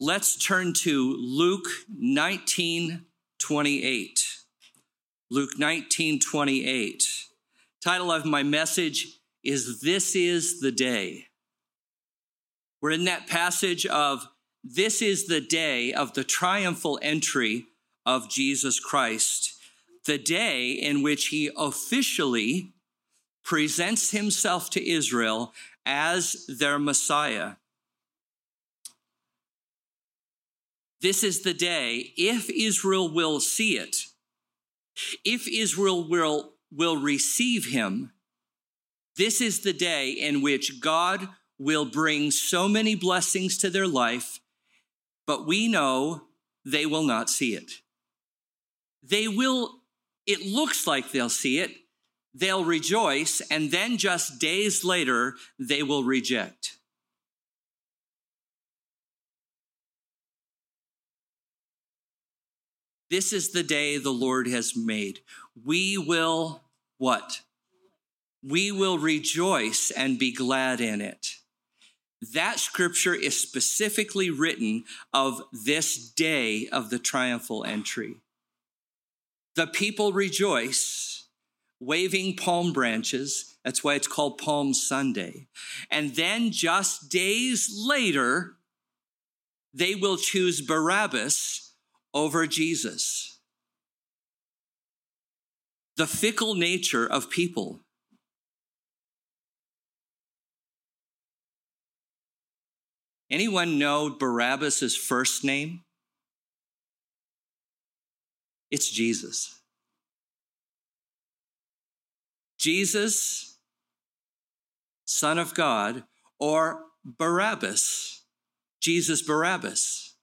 let's turn to Luke 19 28. Luke 19 28. Title of my message is This is the Day. We're in that passage of This is the day of the triumphal entry of Jesus Christ, the day in which he officially presents himself to Israel as their Messiah. This is the day, if Israel will see it, if Israel will, will receive him, this is the day in which God will bring so many blessings to their life, but we know they will not see it. They will, it looks like they'll see it, they'll rejoice, and then just days later, they will reject. This is the day the Lord has made. We will what? We will rejoice and be glad in it. That scripture is specifically written of this day of the triumphal entry. The people rejoice, waving palm branches. That's why it's called Palm Sunday. And then just days later, they will choose Barabbas over Jesus. The fickle nature of people. Anyone know Barabbas' first name? It's Jesus. Jesus, Son of God, or Barabbas, Jesus Barabbas.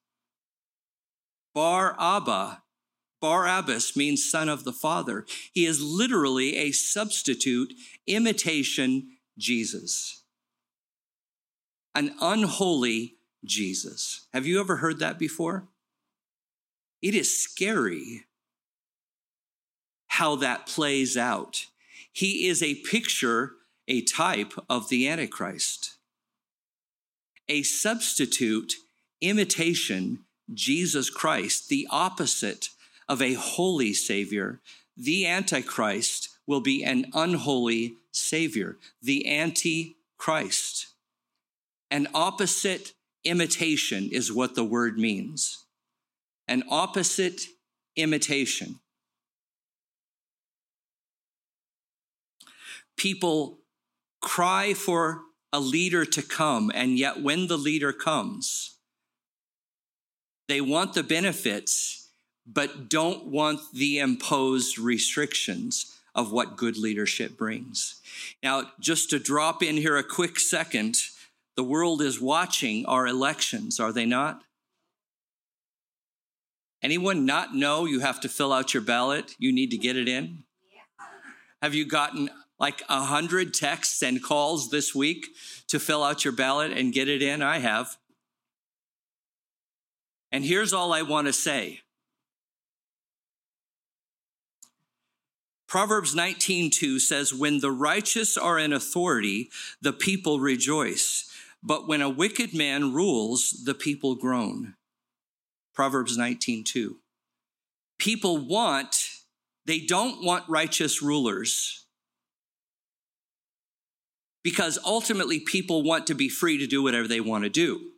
Bar Abba, Bar Abbas means son of the Father. He is literally a substitute imitation Jesus, an unholy Jesus. Have you ever heard that before? It is scary how that plays out. He is a picture, a type of the Antichrist, a substitute imitation Jesus Christ, the opposite of a holy Savior, the Antichrist will be an unholy Savior, the Antichrist. An opposite imitation is what the word means. An opposite imitation. People cry for a leader to come, and yet when the leader comes, they want the benefits, but don't want the imposed restrictions of what good leadership brings. Now, just to drop in here a quick second, the world is watching our elections, are they not? Anyone not know you have to fill out your ballot? You need to get it in? Have you gotten like a hundred texts and calls this week to fill out your ballot and get it in? I have. And here's all I want to say. Proverbs 19:2 says when the righteous are in authority the people rejoice but when a wicked man rules the people groan. Proverbs 19:2. People want they don't want righteous rulers. Because ultimately people want to be free to do whatever they want to do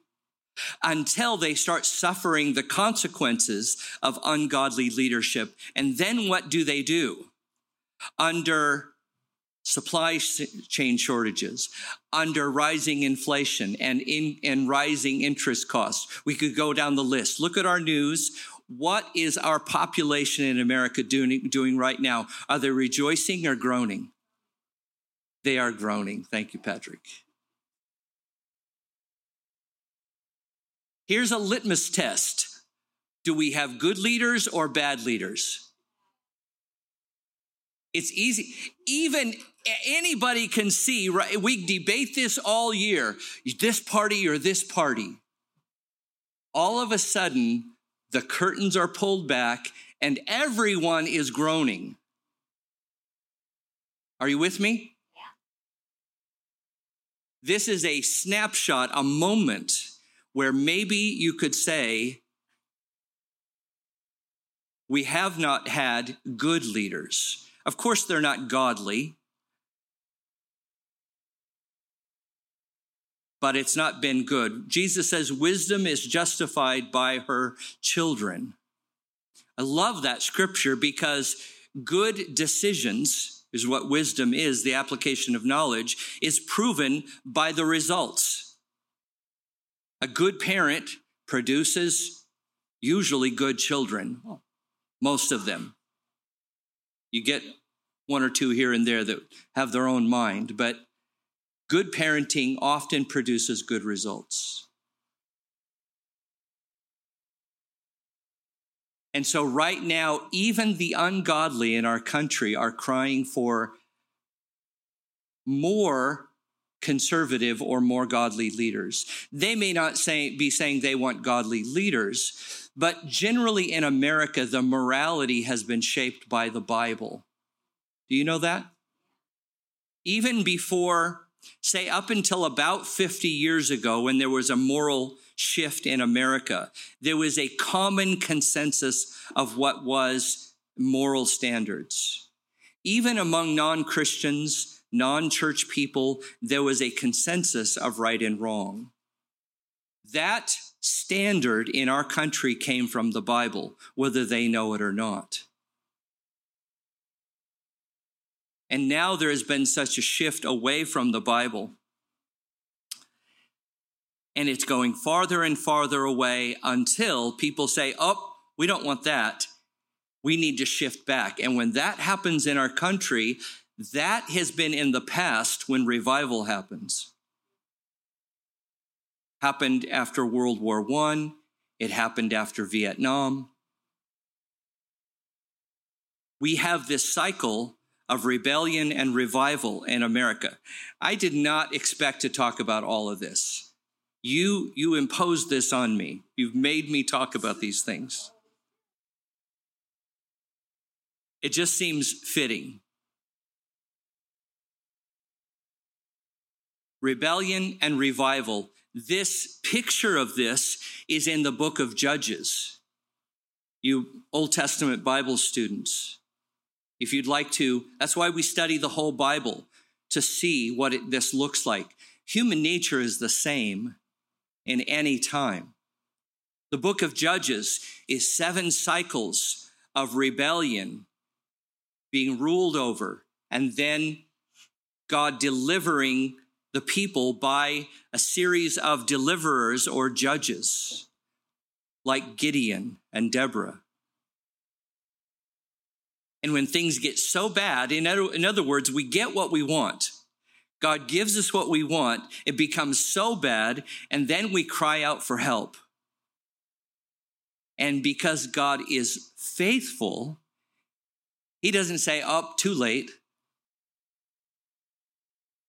until they start suffering the consequences of ungodly leadership. And then what do they do? Under supply chain shortages, under rising inflation and in and rising interest costs. We could go down the list. Look at our news. What is our population in America doing, doing right now? Are they rejoicing or groaning? They are groaning. Thank you, Patrick. Here's a litmus test Do we have good leaders or bad leaders? It's easy. Even anybody can see, right? We debate this all year this party or this party. All of a sudden, the curtains are pulled back and everyone is groaning. Are you with me? Yeah. This is a snapshot, a moment where maybe you could say, we have not had good leaders. Of course, they're not godly, but it's not been good. Jesus says wisdom is justified by her children. I love that scripture because good decisions is what wisdom is, the application of knowledge, is proven by the results. A good parent produces usually good children, most of them. You get one or two here and there that have their own mind, but good parenting often produces good results. And so, right now, even the ungodly in our country are crying for more conservative or more godly leaders. They may not say, be saying they want godly leaders, but generally in America, the morality has been shaped by the Bible. Do you know that? Even before, say, up until about 50 years ago, when there was a moral shift in America. There was a common consensus of what was moral standards. Even among non Christians, non church people, there was a consensus of right and wrong. That standard in our country came from the Bible, whether they know it or not. And now there has been such a shift away from the Bible and it's going farther and farther away until people say, oh, we don't want that. We need to shift back. And when that happens in our country, that has been in the past when revival happens. Happened after World War I, it happened after Vietnam. We have this cycle of rebellion and revival in America. I did not expect to talk about all of this. You, you imposed this on me. You've made me talk about these things. It just seems fitting. Rebellion and revival. This picture of this is in the book of Judges. You Old Testament Bible students, if you'd like to, that's why we study the whole Bible to see what it, this looks like. Human nature is the same in any time. The book of Judges is seven cycles of rebellion being ruled over, and then God delivering the people by a series of deliverers or judges, like Gideon and Deborah. And when things get so bad, in other, in other words, we get what we want. God gives us what we want, it becomes so bad, and then we cry out for help. And because God is faithful, He doesn't say, oh, too late.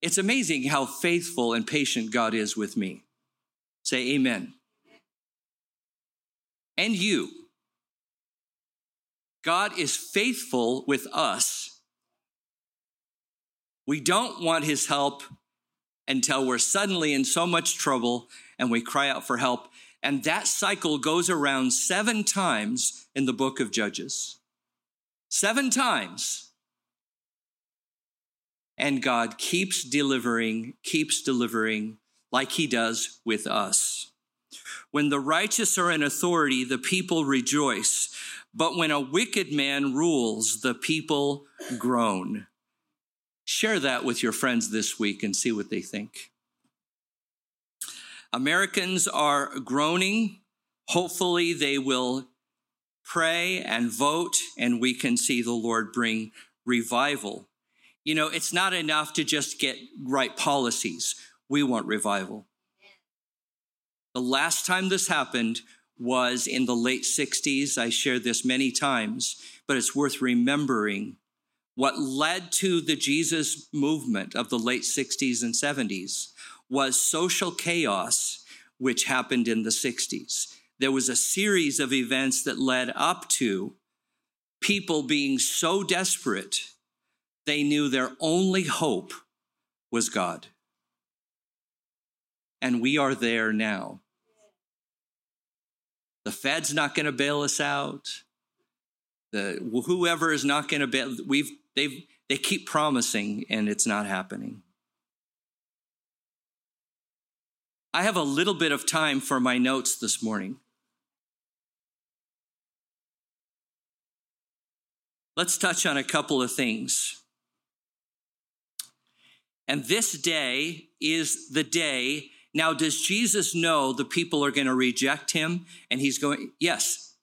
It's amazing how faithful and patient God is with me. Say amen. And you. God is faithful with us we don't want his help until we're suddenly in so much trouble and we cry out for help. And that cycle goes around seven times in the book of Judges. Seven times. And God keeps delivering, keeps delivering like he does with us. When the righteous are in authority, the people rejoice. But when a wicked man rules, the people groan. Share that with your friends this week and see what they think. Americans are groaning. Hopefully, they will pray and vote, and we can see the Lord bring revival. You know, it's not enough to just get right policies. We want revival. The last time this happened was in the late 60s. I shared this many times, but it's worth remembering what led to the Jesus movement of the late 60s and 70s was social chaos, which happened in the 60s. There was a series of events that led up to people being so desperate, they knew their only hope was God. And we are there now. The Fed's not going to bail us out. The whoever is not going to bail. We've they've they keep promising, and it's not happening. I have a little bit of time for my notes this morning. Let's touch on a couple of things. And this day is the day. Now, does Jesus know the people are going to reject him? And he's going, yes.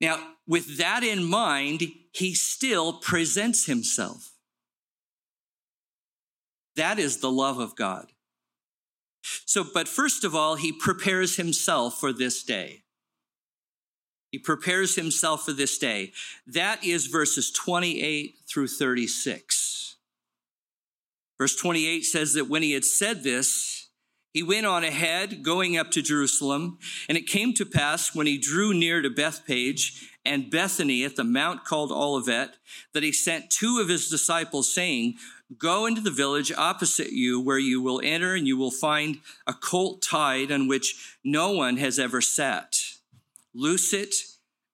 Now, with that in mind, he still presents himself. That is the love of God. So, but first of all, he prepares himself for this day. He prepares himself for this day. That is verses 28 through 36. Verse 28 says that when he had said this, he went on ahead, going up to Jerusalem. And it came to pass when he drew near to Bethphage and Bethany at the mount called Olivet, that he sent two of his disciples, saying, Go into the village opposite you, where you will enter, and you will find a colt tied on which no one has ever sat loose it,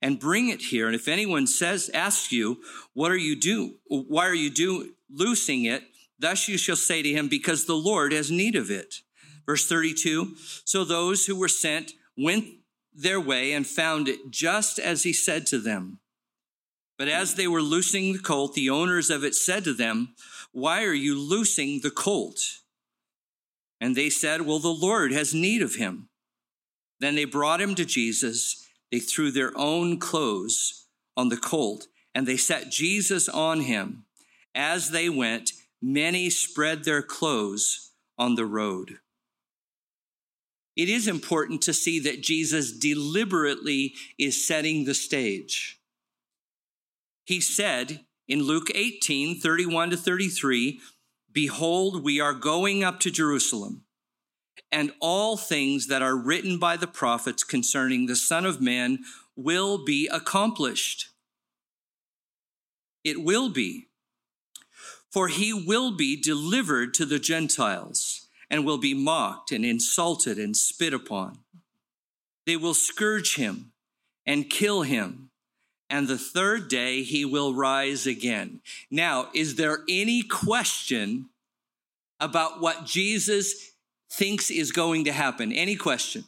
and bring it here. And if anyone says, asks you, what are you do? Why are you do loosing it? Thus you shall say to him, because the Lord has need of it. Verse 32. So those who were sent went their way and found it just as he said to them. But as they were loosing the colt, the owners of it said to them, Why are you loosing the colt? And they said, Well, the Lord has need of him. Then they brought him to Jesus they threw their own clothes on the colt and they set Jesus on him. As they went, many spread their clothes on the road. It is important to see that Jesus deliberately is setting the stage. He said in Luke 18 31 to 33, Behold, we are going up to Jerusalem and all things that are written by the prophets concerning the Son of Man will be accomplished. It will be. For he will be delivered to the Gentiles and will be mocked and insulted and spit upon. They will scourge him and kill him, and the third day he will rise again. Now, is there any question about what Jesus thinks is going to happen. Any question?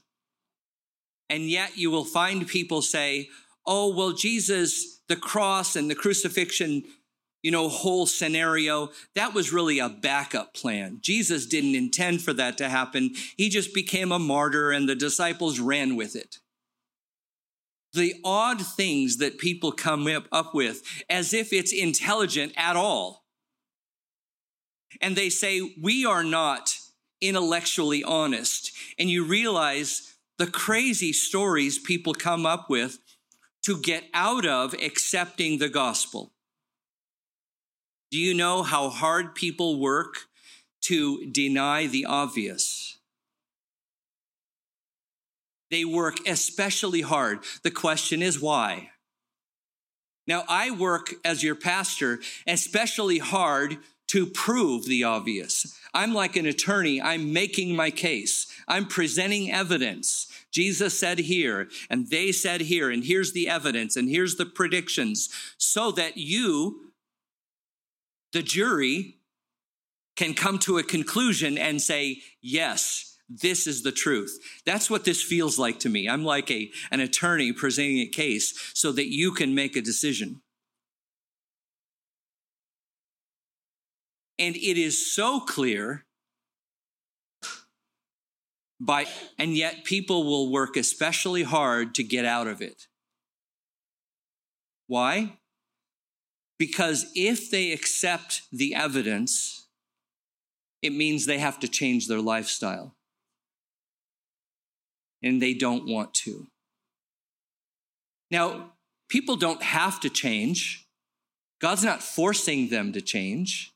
And yet you will find people say, oh, well, Jesus, the cross and the crucifixion, you know, whole scenario, that was really a backup plan. Jesus didn't intend for that to happen. He just became a martyr and the disciples ran with it. The odd things that people come up with as if it's intelligent at all. And they say, we are not intellectually honest and you realize the crazy stories people come up with to get out of accepting the gospel. Do you know how hard people work to deny the obvious? They work especially hard. The question is why? Now, I work as your pastor especially hard to prove the obvious. I'm like an attorney. I'm making my case. I'm presenting evidence. Jesus said here, and they said here, and here's the evidence, and here's the predictions, so that you, the jury, can come to a conclusion and say, yes, this is the truth. That's what this feels like to me. I'm like a, an attorney presenting a case so that you can make a decision. And it is so clear by and yet people will work especially hard to get out of it. Why? Because if they accept the evidence, it means they have to change their lifestyle. And they don't want to. Now, people don't have to change. God's not forcing them to change.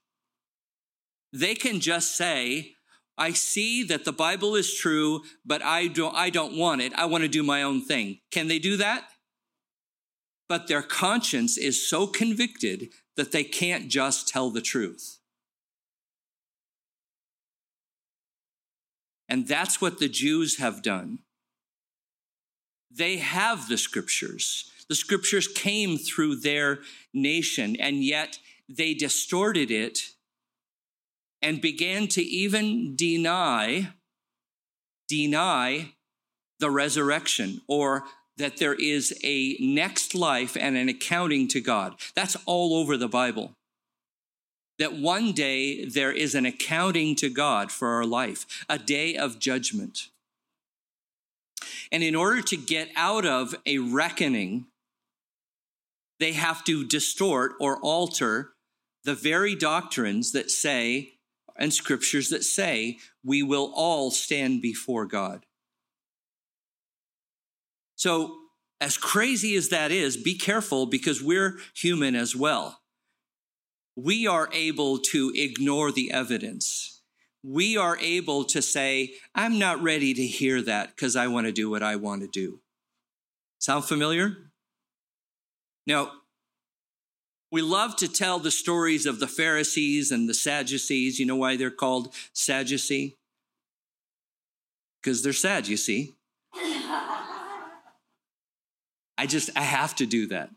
They can just say, I see that the Bible is true, but I don't, I don't want it. I want to do my own thing. Can they do that? But their conscience is so convicted that they can't just tell the truth. And that's what the Jews have done. They have the scriptures. The scriptures came through their nation, and yet they distorted it and began to even deny deny the resurrection or that there is a next life and an accounting to God. That's all over the Bible. That one day there is an accounting to God for our life, a day of judgment. And in order to get out of a reckoning, they have to distort or alter the very doctrines that say, and scriptures that say, we will all stand before God. So, as crazy as that is, be careful because we're human as well. We are able to ignore the evidence. We are able to say, I'm not ready to hear that because I want to do what I want to do. Sound familiar? Now, we love to tell the stories of the Pharisees and the Sadducees. You know why they're called Sadducee? Because they're sad, you see. I just, I have to do that.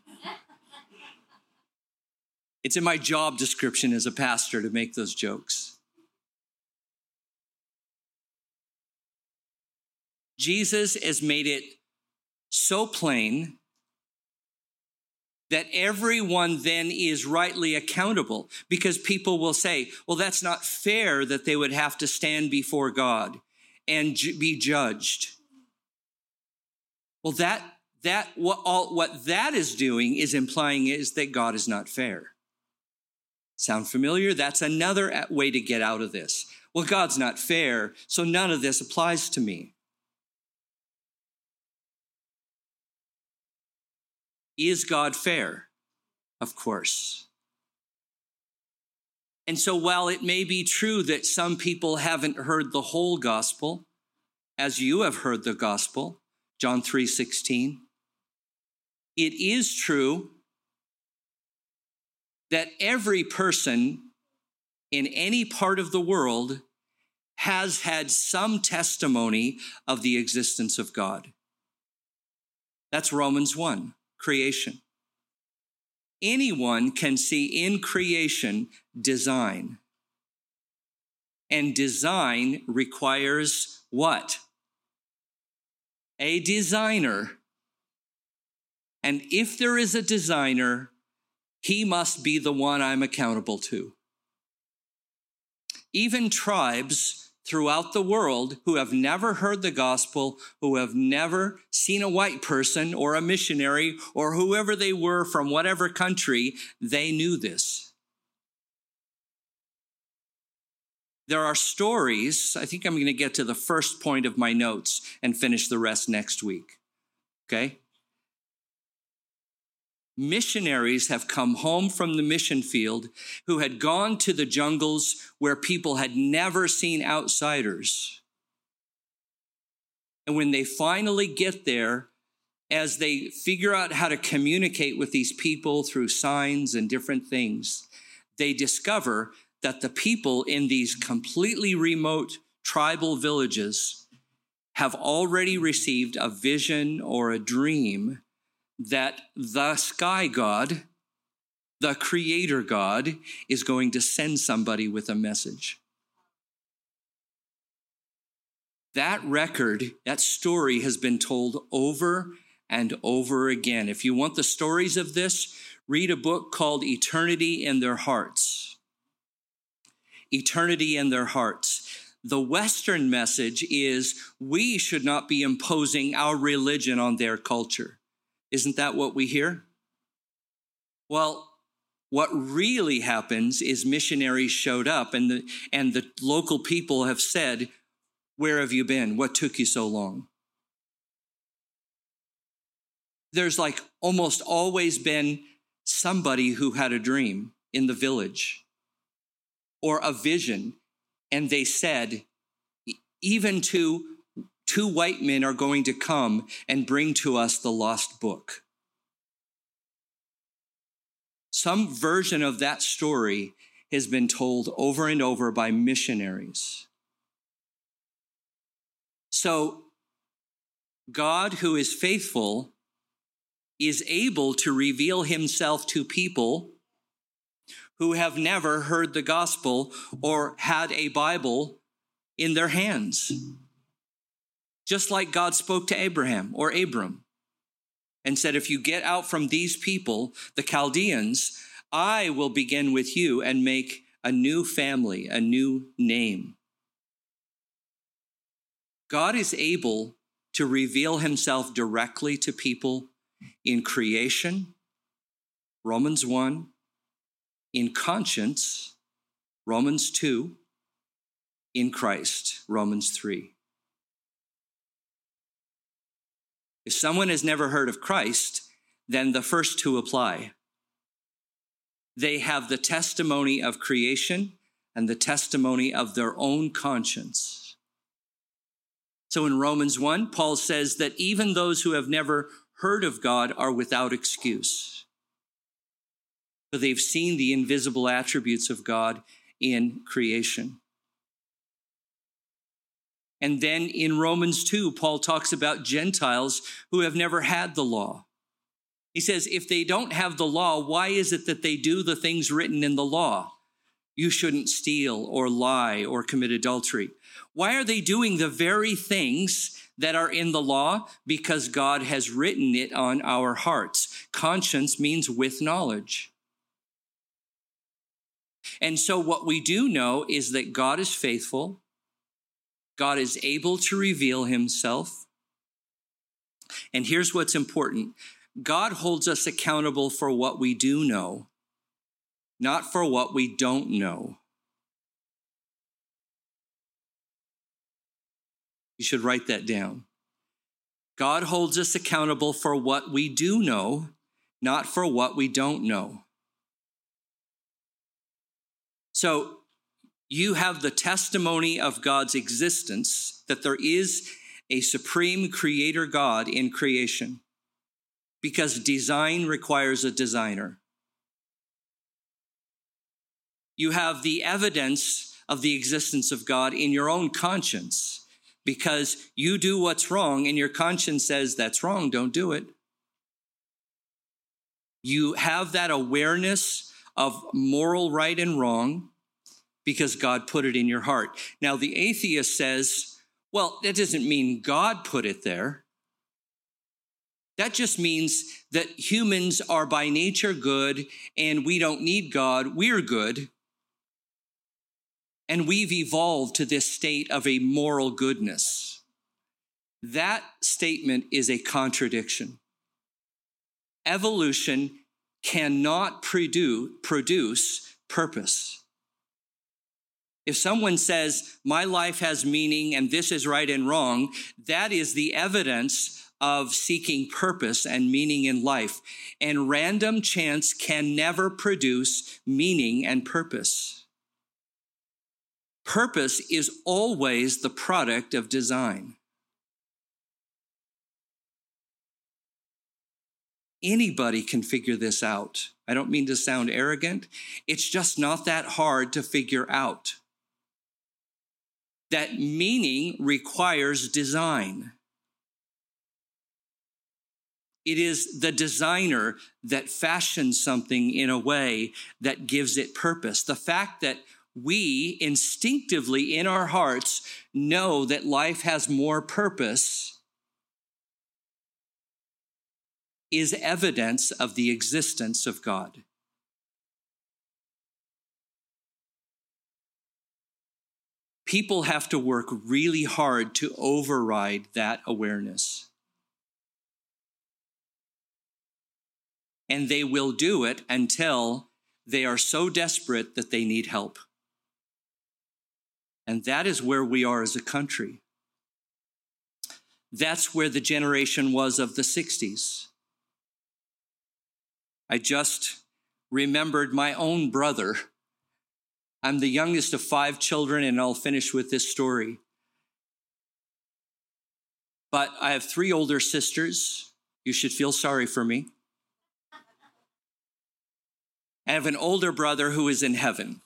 It's in my job description as a pastor to make those jokes. Jesus has made it so plain that everyone then is rightly accountable because people will say, well, that's not fair that they would have to stand before God and be judged. Well, that, that, what, all, what that is doing is implying is that God is not fair. Sound familiar? That's another way to get out of this. Well, God's not fair, so none of this applies to me. Is God fair? Of course. And so while it may be true that some people haven't heard the whole gospel, as you have heard the gospel, John 3:16, it is true that every person in any part of the world has had some testimony of the existence of God. That's Romans 1 creation. Anyone can see in creation design. And design requires what? A designer. And if there is a designer, he must be the one I'm accountable to. Even tribes throughout the world who have never heard the gospel, who have never seen a white person or a missionary or whoever they were from whatever country, they knew this. There are stories. I think I'm going to get to the first point of my notes and finish the rest next week. Okay? Missionaries have come home from the mission field who had gone to the jungles where people had never seen outsiders. And when they finally get there, as they figure out how to communicate with these people through signs and different things, they discover that the people in these completely remote tribal villages have already received a vision or a dream that the sky God, the creator God, is going to send somebody with a message. That record, that story has been told over and over again. If you want the stories of this, read a book called Eternity in Their Hearts. Eternity in Their Hearts. The Western message is we should not be imposing our religion on their culture. Isn't that what we hear? Well, what really happens is missionaries showed up and the, and the local people have said, Where have you been? What took you so long? There's like almost always been somebody who had a dream in the village or a vision, and they said, even to two white men are going to come and bring to us the lost book. Some version of that story has been told over and over by missionaries. So God, who is faithful, is able to reveal himself to people who have never heard the gospel or had a Bible in their hands. Just like God spoke to Abraham or Abram and said, If you get out from these people, the Chaldeans, I will begin with you and make a new family, a new name. God is able to reveal himself directly to people in creation, Romans 1, in conscience, Romans 2, in Christ, Romans 3. If someone has never heard of Christ, then the first two apply. They have the testimony of creation and the testimony of their own conscience. So in Romans 1, Paul says that even those who have never heard of God are without excuse. For they've seen the invisible attributes of God in creation. And then in Romans 2, Paul talks about Gentiles who have never had the law. He says, if they don't have the law, why is it that they do the things written in the law? You shouldn't steal or lie or commit adultery. Why are they doing the very things that are in the law? Because God has written it on our hearts. Conscience means with knowledge. And so, what we do know is that God is faithful God is able to reveal himself. And here's what's important God holds us accountable for what we do know, not for what we don't know. You should write that down. God holds us accountable for what we do know, not for what we don't know. So you have the testimony of God's existence, that there is a supreme creator God in creation, because design requires a designer. You have the evidence of the existence of God in your own conscience, because you do what's wrong and your conscience says that's wrong, don't do it. You have that awareness of moral right and wrong because God put it in your heart. Now, the atheist says, well, that doesn't mean God put it there. That just means that humans are by nature good and we don't need God. We're good. And we've evolved to this state of a moral goodness. That statement is a contradiction. Evolution cannot produce, produce purpose. If someone says, my life has meaning and this is right and wrong, that is the evidence of seeking purpose and meaning in life. And random chance can never produce meaning and purpose. Purpose is always the product of design. Anybody can figure this out. I don't mean to sound arrogant. It's just not that hard to figure out that meaning requires design. It is the designer that fashions something in a way that gives it purpose. The fact that we instinctively in our hearts know that life has more purpose is evidence of the existence of God. People have to work really hard to override that awareness. And they will do it until they are so desperate that they need help. And that is where we are as a country. That's where the generation was of the 60s. I just remembered my own brother I'm the youngest of five children, and I'll finish with this story. But I have three older sisters. You should feel sorry for me. I have an older brother who is in heaven,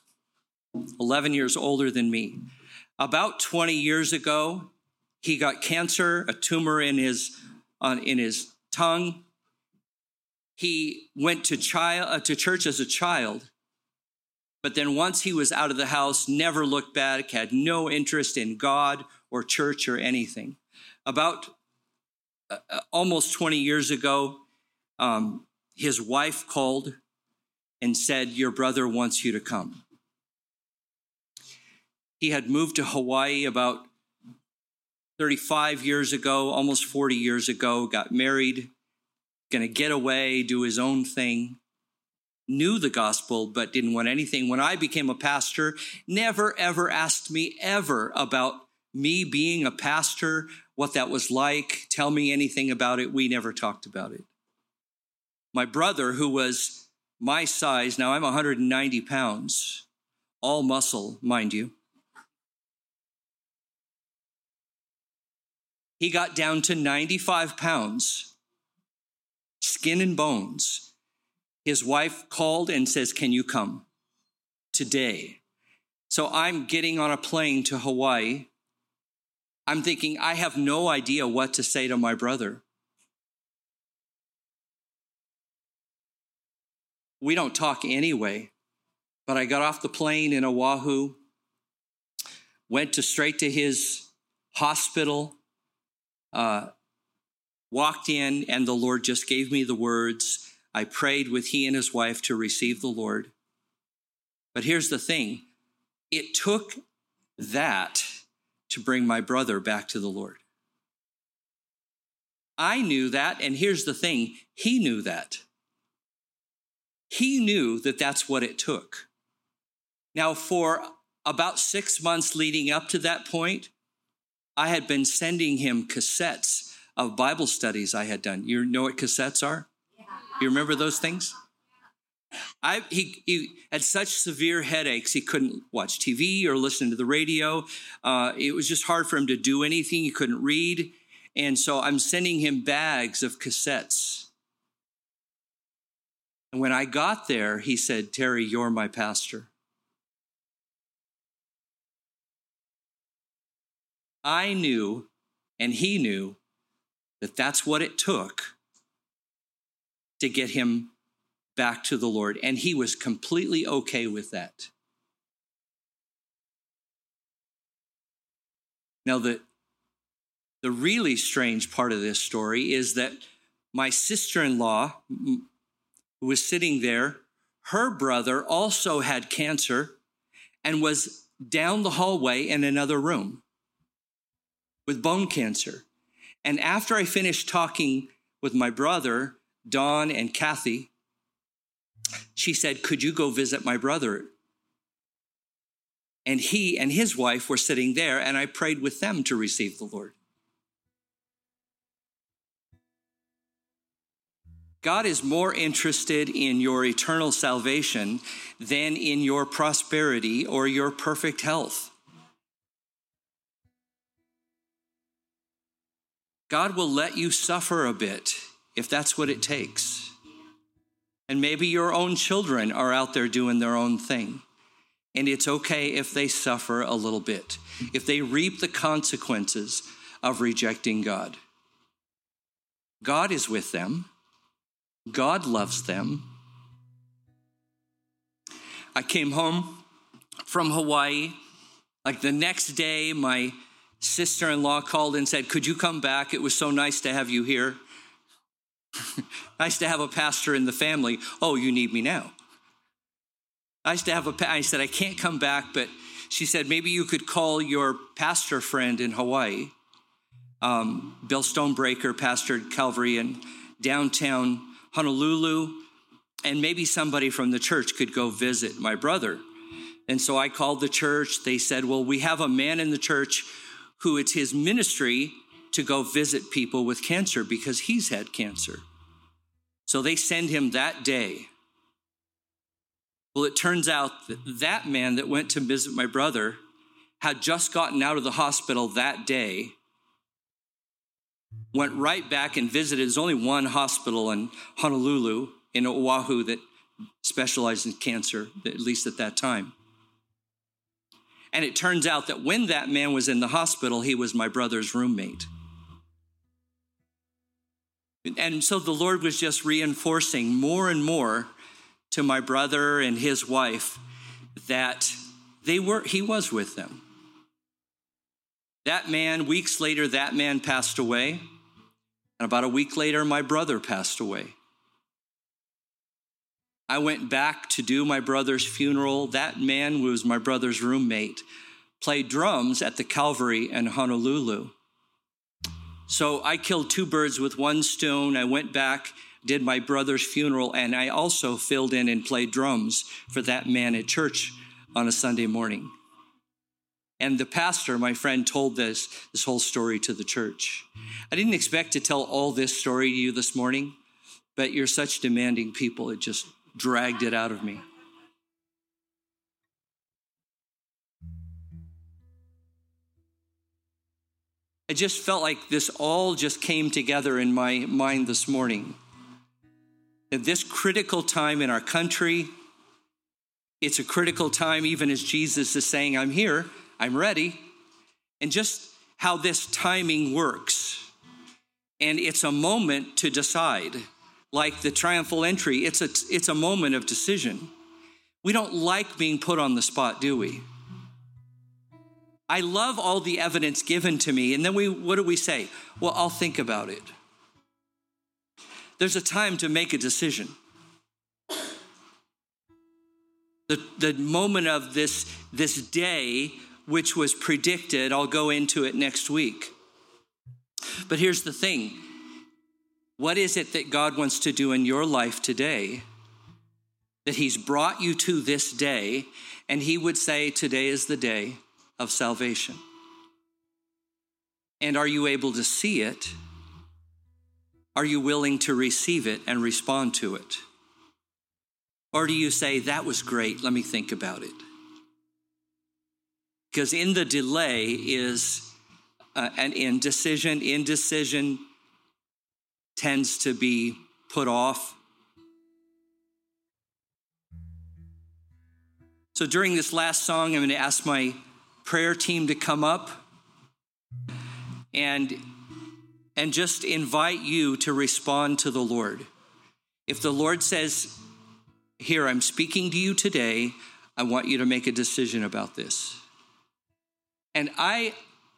11 years older than me. About 20 years ago, he got cancer, a tumor in his on in his tongue. He went to child uh, to church as a child, but then once he was out of the house, never looked back, had no interest in God or church or anything. About uh, uh almost 20 years ago, um, his wife called and said, Your brother wants you to come. He had moved to Hawaii about 35 years ago, almost 40 years ago, got married, going to get away, do his own thing. Knew the gospel, but didn't want anything. When I became a pastor, never ever asked me ever about me being a pastor, what that was like, tell me anything about it. We never talked about it. My brother, who was my size, now I'm 190 pounds, all muscle, mind you. He got down to 95 pounds, skin and bones. His wife called and says, Can you come today? So I'm getting on a plane to Hawaii. I'm thinking, I have no idea what to say to my brother. We don't talk anyway. But I got off the plane in Oahu, went to straight to his hospital, uh, walked in, and the Lord just gave me the words. I prayed with he and his wife to receive the Lord. But here's the thing it took that to bring my brother back to the Lord. I knew that, and here's the thing he knew that. He knew that that's what it took. Now, for about six months leading up to that point, I had been sending him cassettes of Bible studies I had done. You know what cassettes are? You remember those things? I, he, he had such severe headaches, he couldn't watch TV or listen to the radio. Uh, it was just hard for him to do anything. He couldn't read. And so I'm sending him bags of cassettes and when I got there, he said, Terry, you're my pastor. I knew, and he knew, that that's what it took to get him back to the Lord. And he was completely okay with that. Now, the, the really strange part of this story is that my sister in law, who was sitting there, her brother also had cancer and was down the hallway in another room with bone cancer. And after I finished talking with my brother, Don and Kathy, she said, Could you go visit my brother? And he and his wife were sitting there, and I prayed with them to receive the Lord. God is more interested in your eternal salvation than in your prosperity or your perfect health. God will let you suffer a bit if that's what it takes. And maybe your own children are out there doing their own thing. And it's okay if they suffer a little bit, if they reap the consequences of rejecting God. God is with them. God loves them. I came home from Hawaii. Like the next day, my sister in law called and said, Could you come back? It was so nice to have you here. nice to have a pastor in the family. Oh, you need me now. Nice to have a I said, I can't come back, but she said, maybe you could call your pastor friend in Hawaii. Um, Bill Stonebraker pastored Calvary in downtown Honolulu, and maybe somebody from the church could go visit my brother. And so I called the church. They said, Well, we have a man in the church who it's his ministry to go visit people with cancer because he's had cancer. So they send him that day. Well, it turns out that that man that went to visit my brother had just gotten out of the hospital that day went right back and visited. There's only one hospital in Honolulu, in Oahu, that specialized in cancer, at least at that time. And it turns out that when that man was in the hospital, he was my brother's roommate. And so the Lord was just reinforcing more and more to my brother and his wife that they were he was with them. That man, weeks later, that man passed away. And about a week later, my brother passed away. I went back to do my brother's funeral. That man was my brother's roommate, played drums at the Calvary in Honolulu. So I killed two birds with one stone. I went back, did my brother's funeral, and I also filled in and played drums for that man at church on a Sunday morning. And the pastor, my friend, told this, this whole story to the church. I didn't expect to tell all this story to you this morning, but you're such demanding people, it just dragged it out of me. I just felt like this all just came together in my mind this morning. At this critical time in our country, it's a critical time, even as Jesus is saying, I'm here, I'm ready. And just how this timing works. And it's a moment to decide like the triumphal entry, it's a, it's a moment of decision. We don't like being put on the spot, do we? I love all the evidence given to me. And then we, what do we say? Well, I'll think about it. There's a time to make a decision. The, the moment of this, this day, which was predicted, I'll go into it next week. But here's the thing what is it that God wants to do in your life today? That He's brought you to this day, and He would say, Today is the day of salvation. And are you able to see it? Are you willing to receive it and respond to it? Or do you say, That was great, let me think about it? Because in the delay is uh, an indecision, indecision tends to be put off. So during this last song, I'm going to ask my prayer team to come up and, and just invite you to respond to the Lord. If the Lord says, Here, I'm speaking to you today, I want you to make a decision about this. And I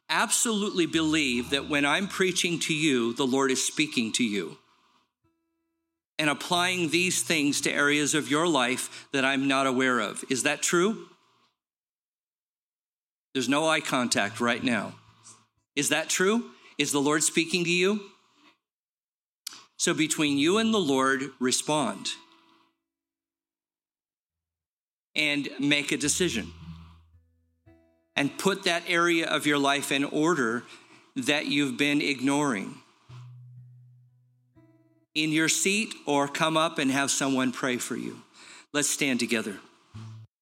absolutely believe that when I'm preaching to you, the Lord is speaking to you and applying these things to areas of your life that I'm not aware of. Is that true? There's no eye contact right now. Is that true? Is the Lord speaking to you? So between you and the Lord, respond and make a decision and put that area of your life in order that you've been ignoring. In your seat, or come up and have someone pray for you. Let's stand together.